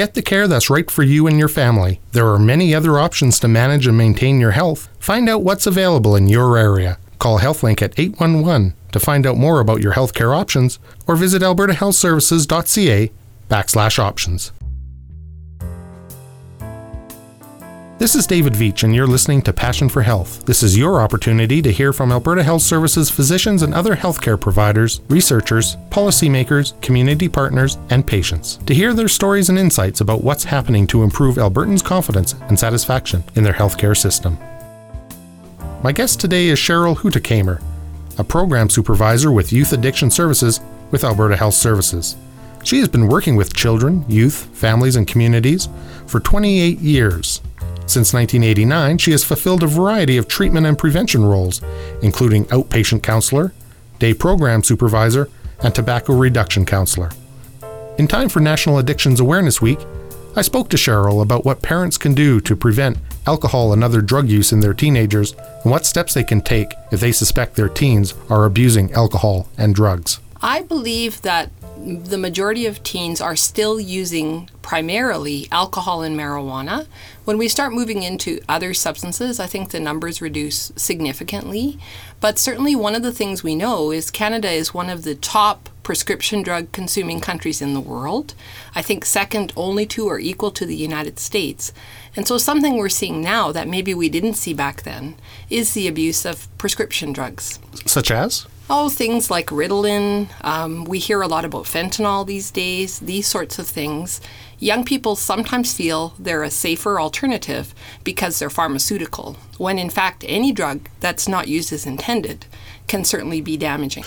Get the care that's right for you and your family. There are many other options to manage and maintain your health. Find out what's available in your area. Call HealthLink at 811 to find out more about your healthcare options or visit albertahealthservices.ca backslash options. This is David Veach, and you're listening to Passion for Health. This is your opportunity to hear from Alberta Health Services physicians and other healthcare providers, researchers, policymakers, community partners, and patients. To hear their stories and insights about what's happening to improve Albertans' confidence and satisfaction in their healthcare system. My guest today is Cheryl Hutekamer, a program supervisor with Youth Addiction Services with Alberta Health Services. She has been working with children, youth, families, and communities for 28 years. Since 1989, she has fulfilled a variety of treatment and prevention roles, including outpatient counselor, day program supervisor, and tobacco reduction counselor. In time for National Addictions Awareness Week, I spoke to Cheryl about what parents can do to prevent alcohol and other drug use in their teenagers and what steps they can take if they suspect their teens are abusing alcohol and drugs. I believe that the majority of teens are still using primarily alcohol and marijuana. When we start moving into other substances, I think the numbers reduce significantly. But certainly, one of the things we know is Canada is one of the top prescription drug consuming countries in the world. I think second only to or equal to the United States. And so, something we're seeing now that maybe we didn't see back then is the abuse of prescription drugs. Such as? Oh, things like Ritalin. Um, we hear a lot about fentanyl these days, these sorts of things. Young people sometimes feel they're a safer alternative because they're pharmaceutical, when in fact, any drug that's not used as intended can certainly be damaging.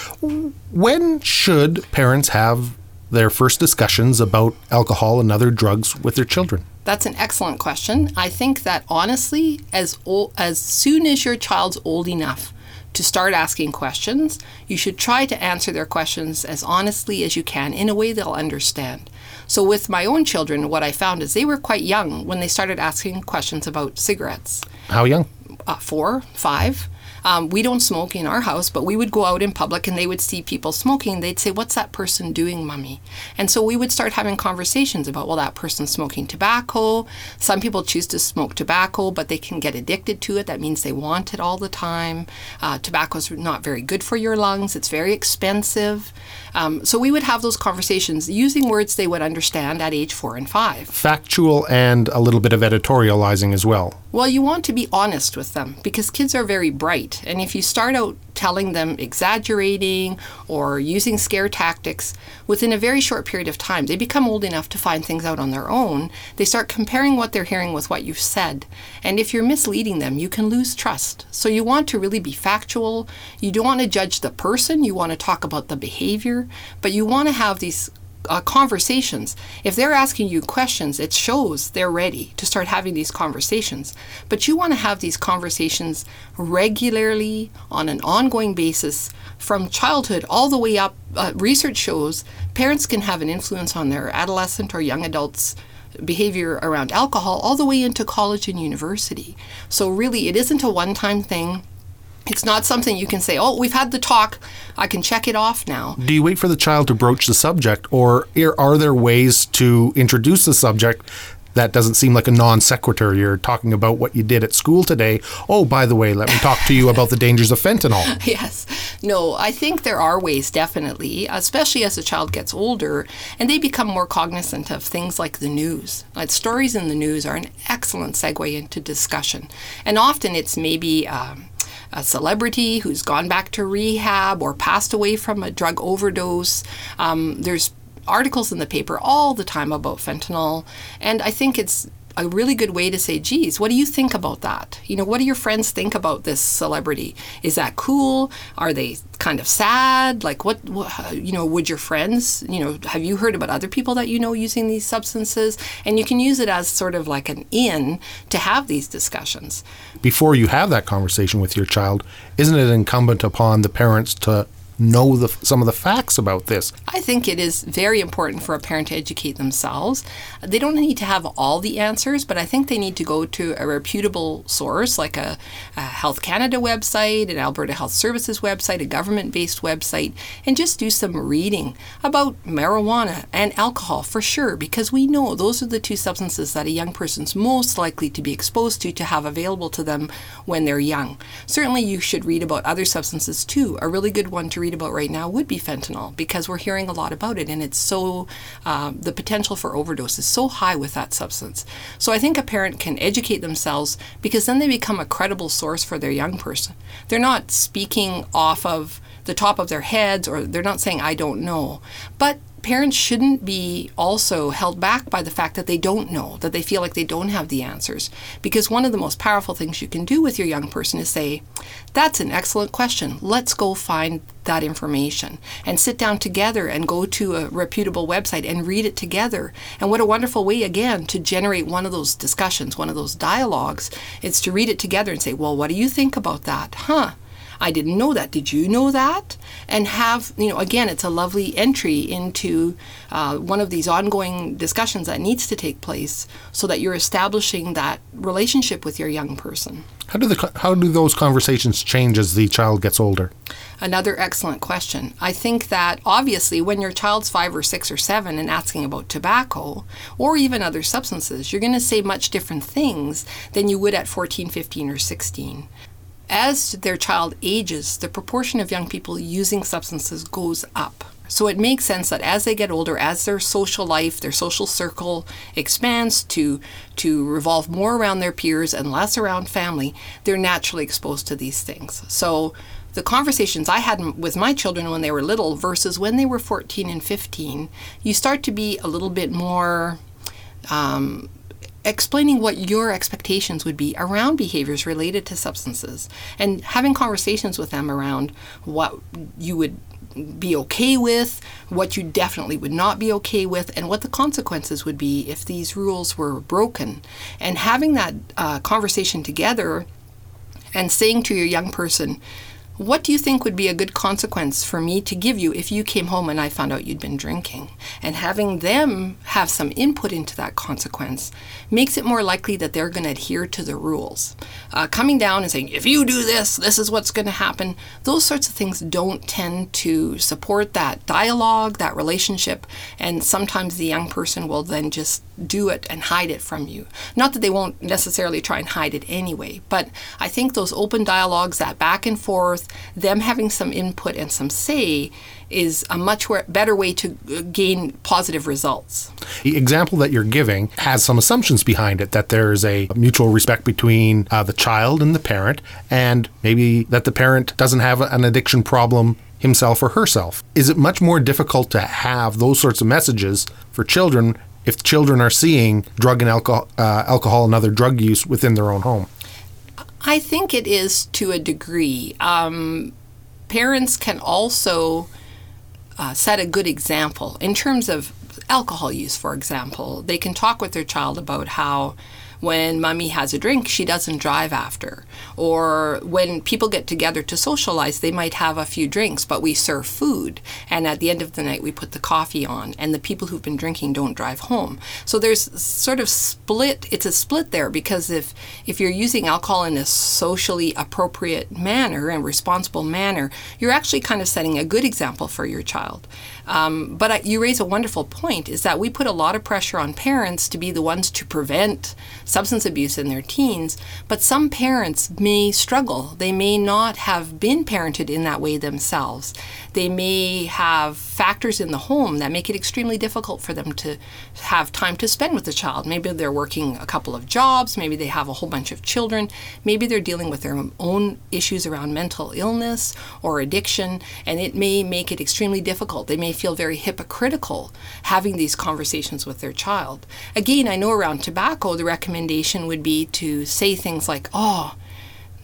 When should parents have their first discussions about alcohol and other drugs with their children? That's an excellent question. I think that honestly, as old, as soon as your child's old enough to start asking questions, you should try to answer their questions as honestly as you can in a way they'll understand. So, with my own children, what I found is they were quite young when they started asking questions about cigarettes. How young? Uh, four, five. Um, we don't smoke in our house, but we would go out in public and they would see people smoking. They'd say, What's that person doing, mummy? And so we would start having conversations about, Well, that person's smoking tobacco. Some people choose to smoke tobacco, but they can get addicted to it. That means they want it all the time. Uh, tobacco's not very good for your lungs, it's very expensive. Um, so we would have those conversations using words they would understand at age four and five. Factual and a little bit of editorializing as well. Well, you want to be honest with them because kids are very bright. And if you start out telling them exaggerating or using scare tactics, within a very short period of time, they become old enough to find things out on their own. They start comparing what they're hearing with what you've said. And if you're misleading them, you can lose trust. So you want to really be factual. You don't want to judge the person, you want to talk about the behavior, but you want to have these uh, conversations. If they're asking you questions, it shows they're ready to start having these conversations. But you want to have these conversations regularly on an ongoing basis from childhood all the way up. Uh, research shows parents can have an influence on their adolescent or young adults behavior around alcohol all the way into college and university. So, really, it isn't a one time thing. It's not something you can say, oh, we've had the talk, I can check it off now. Do you wait for the child to broach the subject, or are there ways to introduce the subject that doesn't seem like a non sequitur. You're talking about what you did at school today. Oh, by the way, let me talk to you about the dangers of fentanyl. yes. No, I think there are ways, definitely, especially as a child gets older and they become more cognizant of things like the news. Like stories in the news are an excellent segue into discussion. And often it's maybe. Um, a celebrity who's gone back to rehab or passed away from a drug overdose. Um, there's articles in the paper all the time about fentanyl, and I think it's a really good way to say, geez, what do you think about that? You know, what do your friends think about this celebrity? Is that cool? Are they kind of sad? Like, what, what, you know, would your friends, you know, have you heard about other people that you know using these substances? And you can use it as sort of like an in to have these discussions. Before you have that conversation with your child, isn't it incumbent upon the parents to know the, some of the facts about this? I think it is very important for a parent to educate themselves. They don't need to have all the answers, but I think they need to go to a reputable source like a, a Health Canada website, an Alberta Health Services website, a government based website, and just do some reading about marijuana and alcohol for sure, because we know those are the two substances that a young person's most likely to be exposed to to have available to them when they're young. Certainly, you should read about other substances too. A really good one to read about right now would be fentanyl because we're hearing a lot about it and it's so, uh, the potential for overdose is so high with that substance. So I think a parent can educate themselves because then they become a credible source for their young person. They're not speaking off of the top of their heads or they're not saying, I don't know. But parents shouldn't be also held back by the fact that they don't know, that they feel like they don't have the answers. Because one of the most powerful things you can do with your young person is say, That's an excellent question. Let's go find that information and sit down together and go to a reputable website and read it together. And what a wonderful way, again, to generate one of those discussions, one of those dialogues. It's to read it together and say, Well, what do you think about that? Huh? I didn't know that. Did you know that? And have, you know, again, it's a lovely entry into uh, one of these ongoing discussions that needs to take place so that you're establishing that relationship with your young person. How do the how do those conversations change as the child gets older? Another excellent question. I think that obviously when your child's 5 or 6 or 7 and asking about tobacco or even other substances, you're going to say much different things than you would at 14, 15 or 16 as their child ages, the proportion of young people using substances goes up. So it makes sense that as they get older, as their social life, their social circle expands to to revolve more around their peers and less around family, they're naturally exposed to these things. So the conversations I had with my children when they were little versus when they were 14 and 15, you start to be a little bit more um, explaining what your expectations would be around behaviors related to substances and having conversations with them around what you would be okay with, what you definitely would not be okay with, and what the consequences would be if these rules were broken. And having that uh, conversation together and saying to your young person, what do you think would be a good consequence for me to give you if you came home and I found out you'd been drinking? And having them have some input into that consequence makes it more likely that they're going to adhere to the rules. Uh, coming down and saying, if you do this, this is what's going to happen, those sorts of things don't tend to support that dialogue, that relationship, and sometimes the young person will then just do it and hide it from you. Not that they won't necessarily try and hide it anyway, but I think those open dialogues, that back and forth, them having some input and some say is a much better way to uh, gain positive results. The example that you're giving has some assumptions behind it that there is a mutual respect between uh, the child and the parent, and maybe that the parent doesn't have an addiction problem himself or herself. Is it much more difficult to have those sorts of messages for children if children are seeing drug and alcohol, uh, alcohol and other drug use within their own home? I think it is to a degree. Um, parents can also uh, set a good example in terms of alcohol use, for example. They can talk with their child about how when mommy has a drink, she doesn't drive after. Or when people get together to socialize, they might have a few drinks, but we serve food. And at the end of the night, we put the coffee on, and the people who've been drinking don't drive home. So there's sort of split, it's a split there because if, if you're using alcohol in a socially appropriate manner and responsible manner, you're actually kind of setting a good example for your child. Um, but I, you raise a wonderful point is that we put a lot of pressure on parents to be the ones to prevent substance abuse in their teens, but some parents may struggle. They may not have been parented in that way themselves. They may have factors in the home that make it extremely difficult for them to have time to spend with the child. Maybe they're working a couple of jobs, maybe they have a whole bunch of children, maybe they're dealing with their own issues around mental illness or addiction, and it may make it extremely difficult. They may feel very hypocritical having these conversations with their child. Again, I know around tobacco, the recommendation would be to say things like, oh,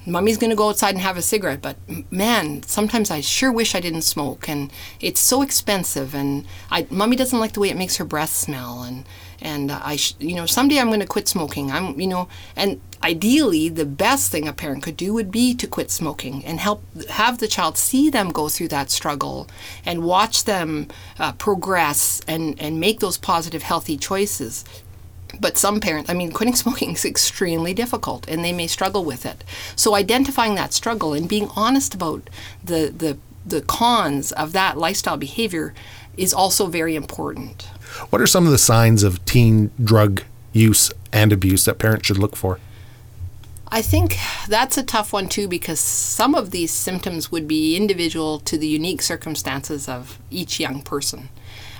mommy's going to go outside and have a cigarette but man sometimes i sure wish i didn't smoke and it's so expensive and I, mommy doesn't like the way it makes her breath smell and and I, sh- you know, someday I'm going to quit smoking. I'm, you know, and ideally, the best thing a parent could do would be to quit smoking and help have the child see them go through that struggle and watch them uh, progress and and make those positive, healthy choices. But some parents, I mean, quitting smoking is extremely difficult and they may struggle with it. So identifying that struggle and being honest about the, the, the cons of that lifestyle behavior is also very important. What are some of the signs of teen drug use and abuse that parents should look for? I think that's a tough one too because some of these symptoms would be individual to the unique circumstances of each young person.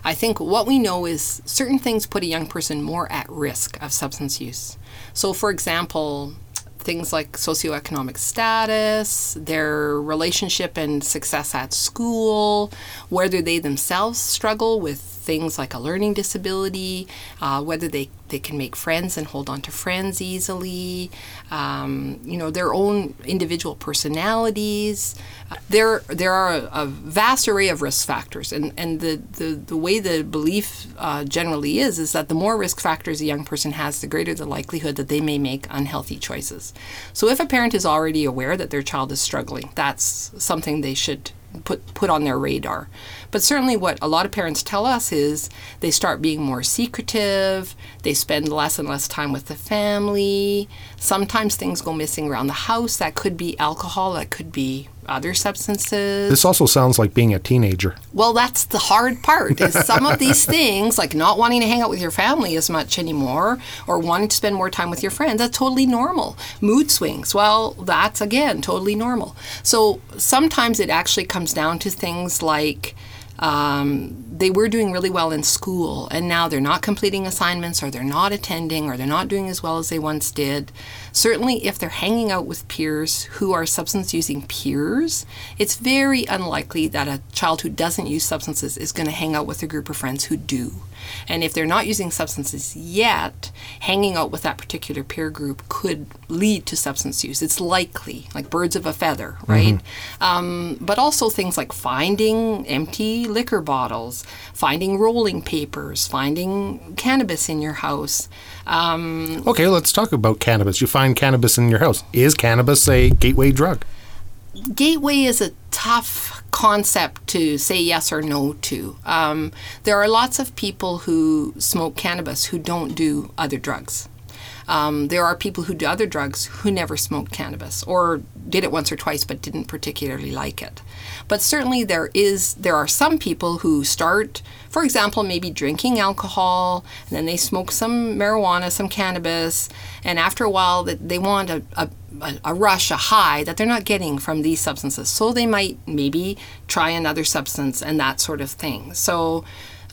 I think what we know is certain things put a young person more at risk of substance use. So, for example, things like socioeconomic status, their relationship and success at school, whether they themselves struggle with things like a learning disability, uh, whether they, they can make friends and hold on to friends easily, um, you know, their own individual personalities. Uh, there, there are a, a, vast array of risk factors, and, and the, the, the way the belief uh, generally is is that the more risk factors a young person has, the greater the likelihood that they may make unhealthy choices. So if a parent is already aware that their child is struggling, that's something they should put put on their radar. But certainly what a lot of parents tell us is they start being more secretive, they spend less and less time with the family. Sometimes things go missing around the house. That could be alcohol, that could be other substances. This also sounds like being a teenager. Well, that's the hard part. Is some of these things like not wanting to hang out with your family as much anymore or wanting to spend more time with your friends, that's totally normal. Mood swings, well, that's again totally normal. So sometimes it actually comes down to things like um, they were doing really well in school and now they're not completing assignments or they're not attending or they're not doing as well as they once did. Certainly, if they're hanging out with peers who are substance using peers, it's very unlikely that a child who doesn't use substances is going to hang out with a group of friends who do. And if they're not using substances yet, hanging out with that particular peer group could lead to substance use. It's likely, like birds of a feather, right? Mm-hmm. Um, but also things like finding empty liquor bottles, finding rolling papers, finding cannabis in your house. Um, okay, let's talk about cannabis. You find cannabis in your house. Is cannabis a gateway drug? Gateway is a tough concept to say yes or no to. Um, there are lots of people who smoke cannabis who don't do other drugs. Um, there are people who do other drugs who never smoked cannabis or did it once or twice but didn't particularly like it. But certainly there is there are some people who start, for example, maybe drinking alcohol and then they smoke some marijuana, some cannabis, and after a while that they want a, a a, rush, a high that they're not getting from these substances. So they might maybe try another substance and that sort of thing. So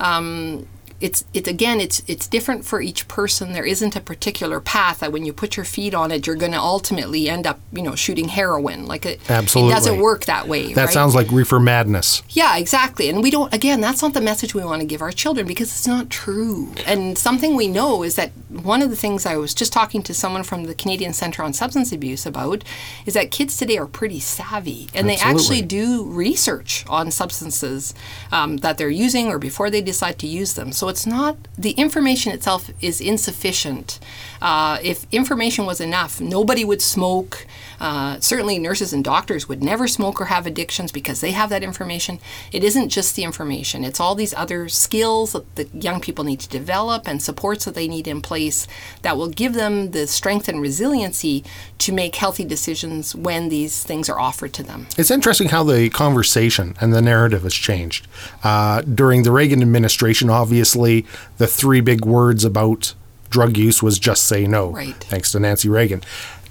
um, it's it again it's it's different for each person there isn't a particular path that when you put your feet on it you're going to ultimately end up you know shooting heroin like it, Absolutely. it doesn't work that way that right? sounds like reefer madness yeah exactly and we don't again that's not the message we want to give our children because it's not true and something we know is that one of the things i was just talking to someone from the canadian center on substance abuse about is that kids today are pretty savvy and Absolutely. they actually do research on substances um, that they're using or before they decide to use them so so it's not, the information itself is insufficient. Uh, if information was enough, nobody would smoke. Uh, certainly, nurses and doctors would never smoke or have addictions because they have that information. It isn't just the information, it's all these other skills that the young people need to develop and supports that they need in place that will give them the strength and resiliency to make healthy decisions when these things are offered to them. It's interesting how the conversation and the narrative has changed. Uh, during the Reagan administration, obviously, the three big words about drug use was just say no. Right. Thanks to Nancy Reagan.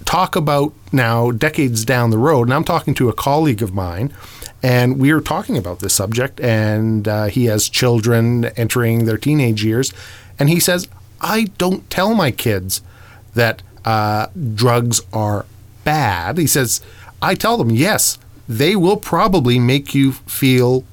Talk about now decades down the road, and I'm talking to a colleague of mine, and we are talking about this subject, and uh, he has children entering their teenage years, and he says, I don't tell my kids that uh, drugs are bad. He says, I tell them, yes, they will probably make you feel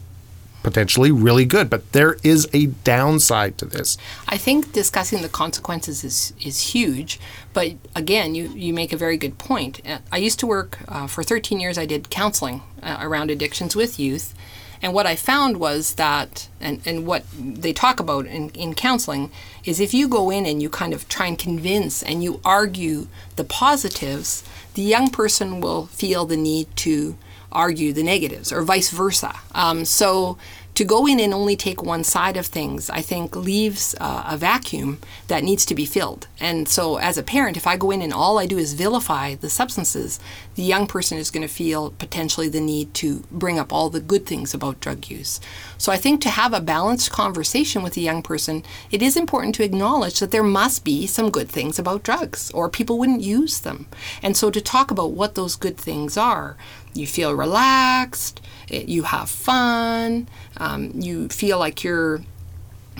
potentially really good. But there is a downside to this. I think discussing the consequences is, is huge. But again, you, you make a very good point. Uh, I used to work uh, for 13 years, I did counseling uh, around addictions with youth. And what I found was that, and, and what they talk about in, in counseling, is if you go in and you kind of try and convince and you argue the positives, the young person will feel the need to argue the negatives or vice versa. Um, so to go in and only take one side of things, I think leaves uh, a vacuum that needs to be filled. And so, as a parent, if I go in and all I do is vilify the substances, the young person is going to feel potentially the need to bring up all the good things about drug use. So, I think to have a balanced conversation with a young person, it is important to acknowledge that there must be some good things about drugs, or people wouldn't use them. And so, to talk about what those good things are, you feel relaxed, it, you have fun, um, you feel like you're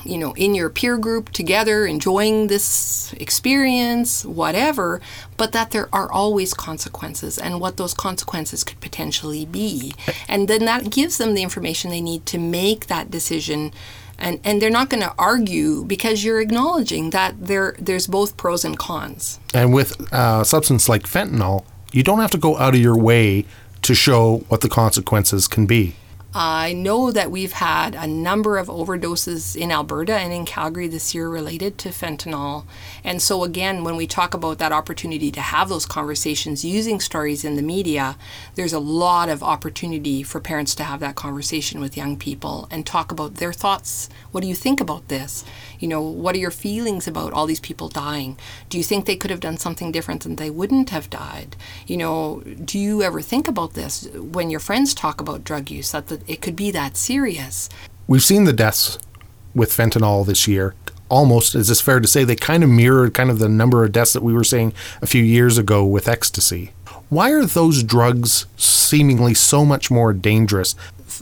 you know in your peer group together enjoying this experience whatever but that there are always consequences and what those consequences could potentially be. And then that gives them the information they need to make that decision. And, and they're not going to argue because you're acknowledging that there there's both pros and cons. And with a substance like fentanyl you don't have to go out of your way to show what the consequences can be. I know that we've had a number of overdoses in Alberta and in Calgary this year related to fentanyl. And so, again, when we talk about that opportunity to have those conversations using stories in the media, there's a lot of opportunity for parents to have that conversation with young people and talk about their thoughts. What do you think about this? You know, what are your feelings about all these people dying? Do you think they could have done something different and they wouldn't have died? You know, do you ever think about this when your friends talk about drug use that it could be that serious? We've seen the deaths with fentanyl this year. Almost, is this fair to say, they kind of mirrored kind of the number of deaths that we were seeing a few years ago with ecstasy. Why are those drugs seemingly so much more dangerous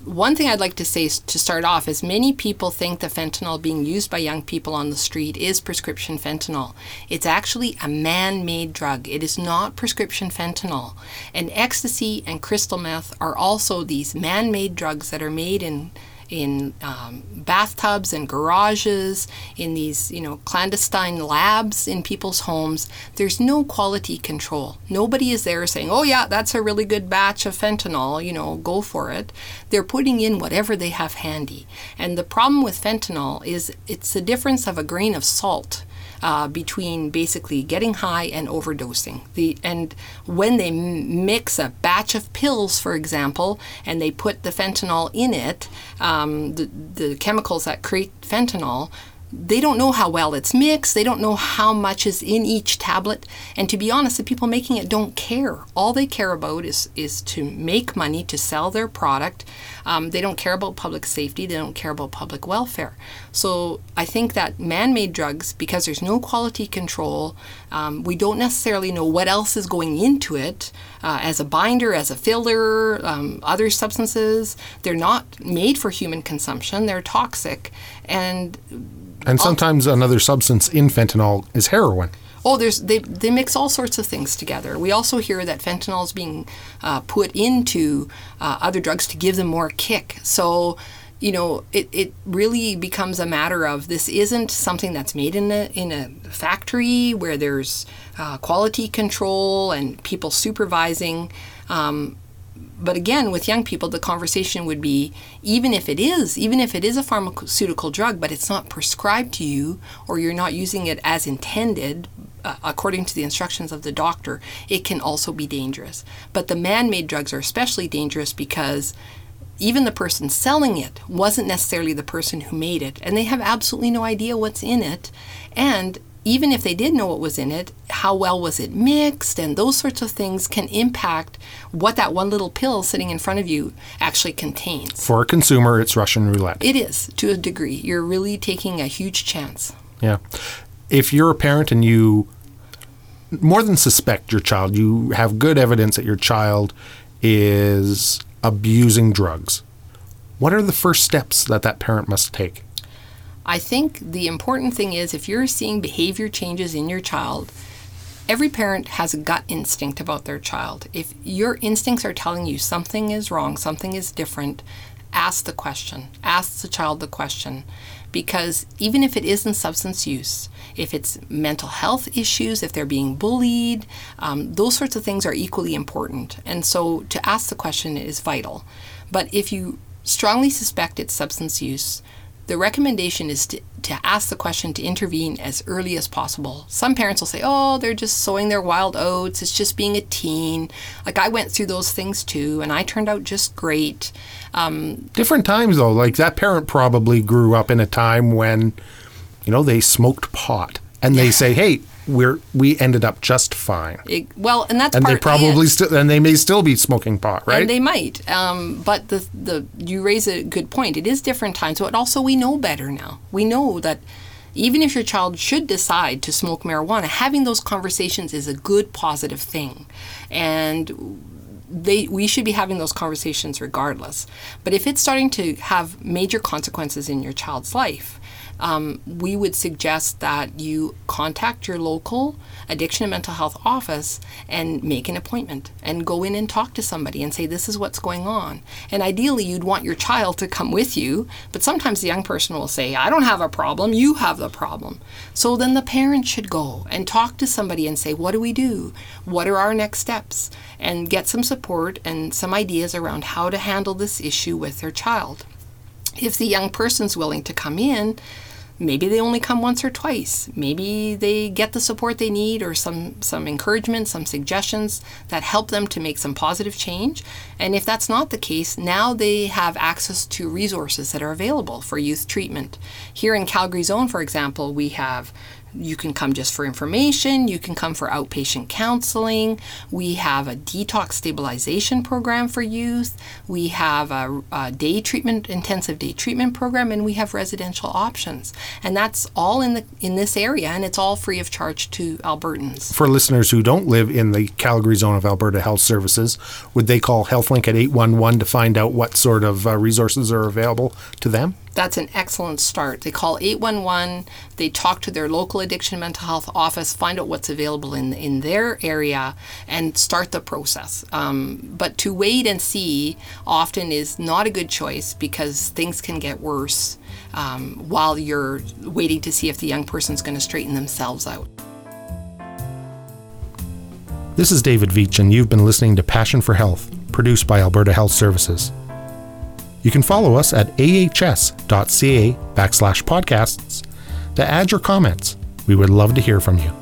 one thing I'd like to say to start off is many people think the fentanyl being used by young people on the street is prescription fentanyl. It's actually a man made drug, it is not prescription fentanyl. And ecstasy and crystal meth are also these man made drugs that are made in in um, bathtubs and garages, in these you know clandestine labs in people's homes. There's no quality control. Nobody is there saying, "Oh yeah, that's a really good batch of fentanyl. You know, go for it." They're putting in whatever they have handy. And the problem with fentanyl is it's the difference of a grain of salt uh, between basically getting high and overdosing. The and when they mix a batch of pills, for example, and they put the fentanyl in it, um, the the chemicals that create fentanyl they don't know how well it's mixed. They don't know how much is in each tablet. And to be honest, the people making it don't care. All they care about is, is to make money to sell their product. Um, they don't care about public safety. They don't care about public welfare. So I think that man made drugs, because there's no quality control, um, we don't necessarily know what else is going into it uh, as a binder, as a filler, um, other substances. They're not made for human consumption, they're toxic. And and sometimes another substance in fentanyl is heroin. Oh, there's they they mix all sorts of things together. We also hear that fentanyl is being uh, put into uh, other drugs to give them more kick. So, you know, it, it really becomes a matter of this isn't something that's made in a in a factory where there's uh, quality control and people supervising. Um, but again with young people the conversation would be even if it is even if it is a pharmaceutical drug but it's not prescribed to you or you're not using it as intended uh, according to the instructions of the doctor it can also be dangerous. But the man-made drugs are especially dangerous because even the person selling it wasn't necessarily the person who made it and they have absolutely no idea what's in it and even if they did know what was in it, how well was it mixed, and those sorts of things can impact what that one little pill sitting in front of you actually contains. For a consumer, it's Russian roulette. It is, to a degree. You're really taking a huge chance. Yeah. If you're a parent and you more than suspect your child, you have good evidence that your child is abusing drugs, what are the first steps that that parent must take? I think the important thing is if you're seeing behavior changes in your child, every parent has a gut instinct about their child. If your instincts are telling you something is wrong, something is different, ask the question. Ask the child the question. Because even if it isn't substance use, if it's mental health issues, if they're being bullied, um, those sorts of things are equally important. And so to ask the question is vital. But if you strongly suspect it's substance use, the recommendation is to, to ask the question to intervene as early as possible. Some parents will say, oh, they're just sowing their wild oats, it's just being a teen. Like I went through those things too, and I turned out just great. Um, Different times though, like that parent probably grew up in a time when, you know, they smoked pot and they say, hey, we're we ended up just fine. It, well, and that's and they probably still and they may still be smoking pot, right? And they might. Um, but the the you raise a good point. It is different times, but also we know better now. We know that even if your child should decide to smoke marijuana, having those conversations is a good positive thing, and they we should be having those conversations regardless. But if it's starting to have major consequences in your child's life, um, we would suggest that you contact your local addiction and mental health office and make an appointment and go in and talk to somebody and say, This is what's going on. And ideally, you'd want your child to come with you, but sometimes the young person will say, I don't have a problem, you have the problem. So then the parent should go and talk to somebody and say, What do we do? What are our next steps? And get some support and some ideas around how to handle this issue with their child. If the young person's willing to come in, maybe they only come once or twice. Maybe they get the support they need or some some encouragement some suggestions that help them to make some positive change. And if that's not the case now they have access to resources that are available for youth treatment. Here in calgary zone for example we have you can come just for information. You can come for outpatient counseling. We have a detox stabilization program for youth. We have a, a, day treatment, intensive day treatment program, and we have residential options. And that's all in the in this area, and it's all free of charge to Albertans. For listeners who don't live in the Calgary zone of Alberta Health Services, would they call HealthLink at 811 to find out what sort of uh, resources are available to them? That's an excellent start. They call 811, they talk to their local addiction mental health office, find out what's available in, in their area, and start the process. Um, but to wait and see often is not a good choice because things can get worse um, while you're waiting to see if the young person's going to straighten themselves out. This is David Veach, and you've been listening to Passion for Health, produced by Alberta Health Services. You can follow us at ahs.ca backslash podcasts to add your comments. We would love to hear from you.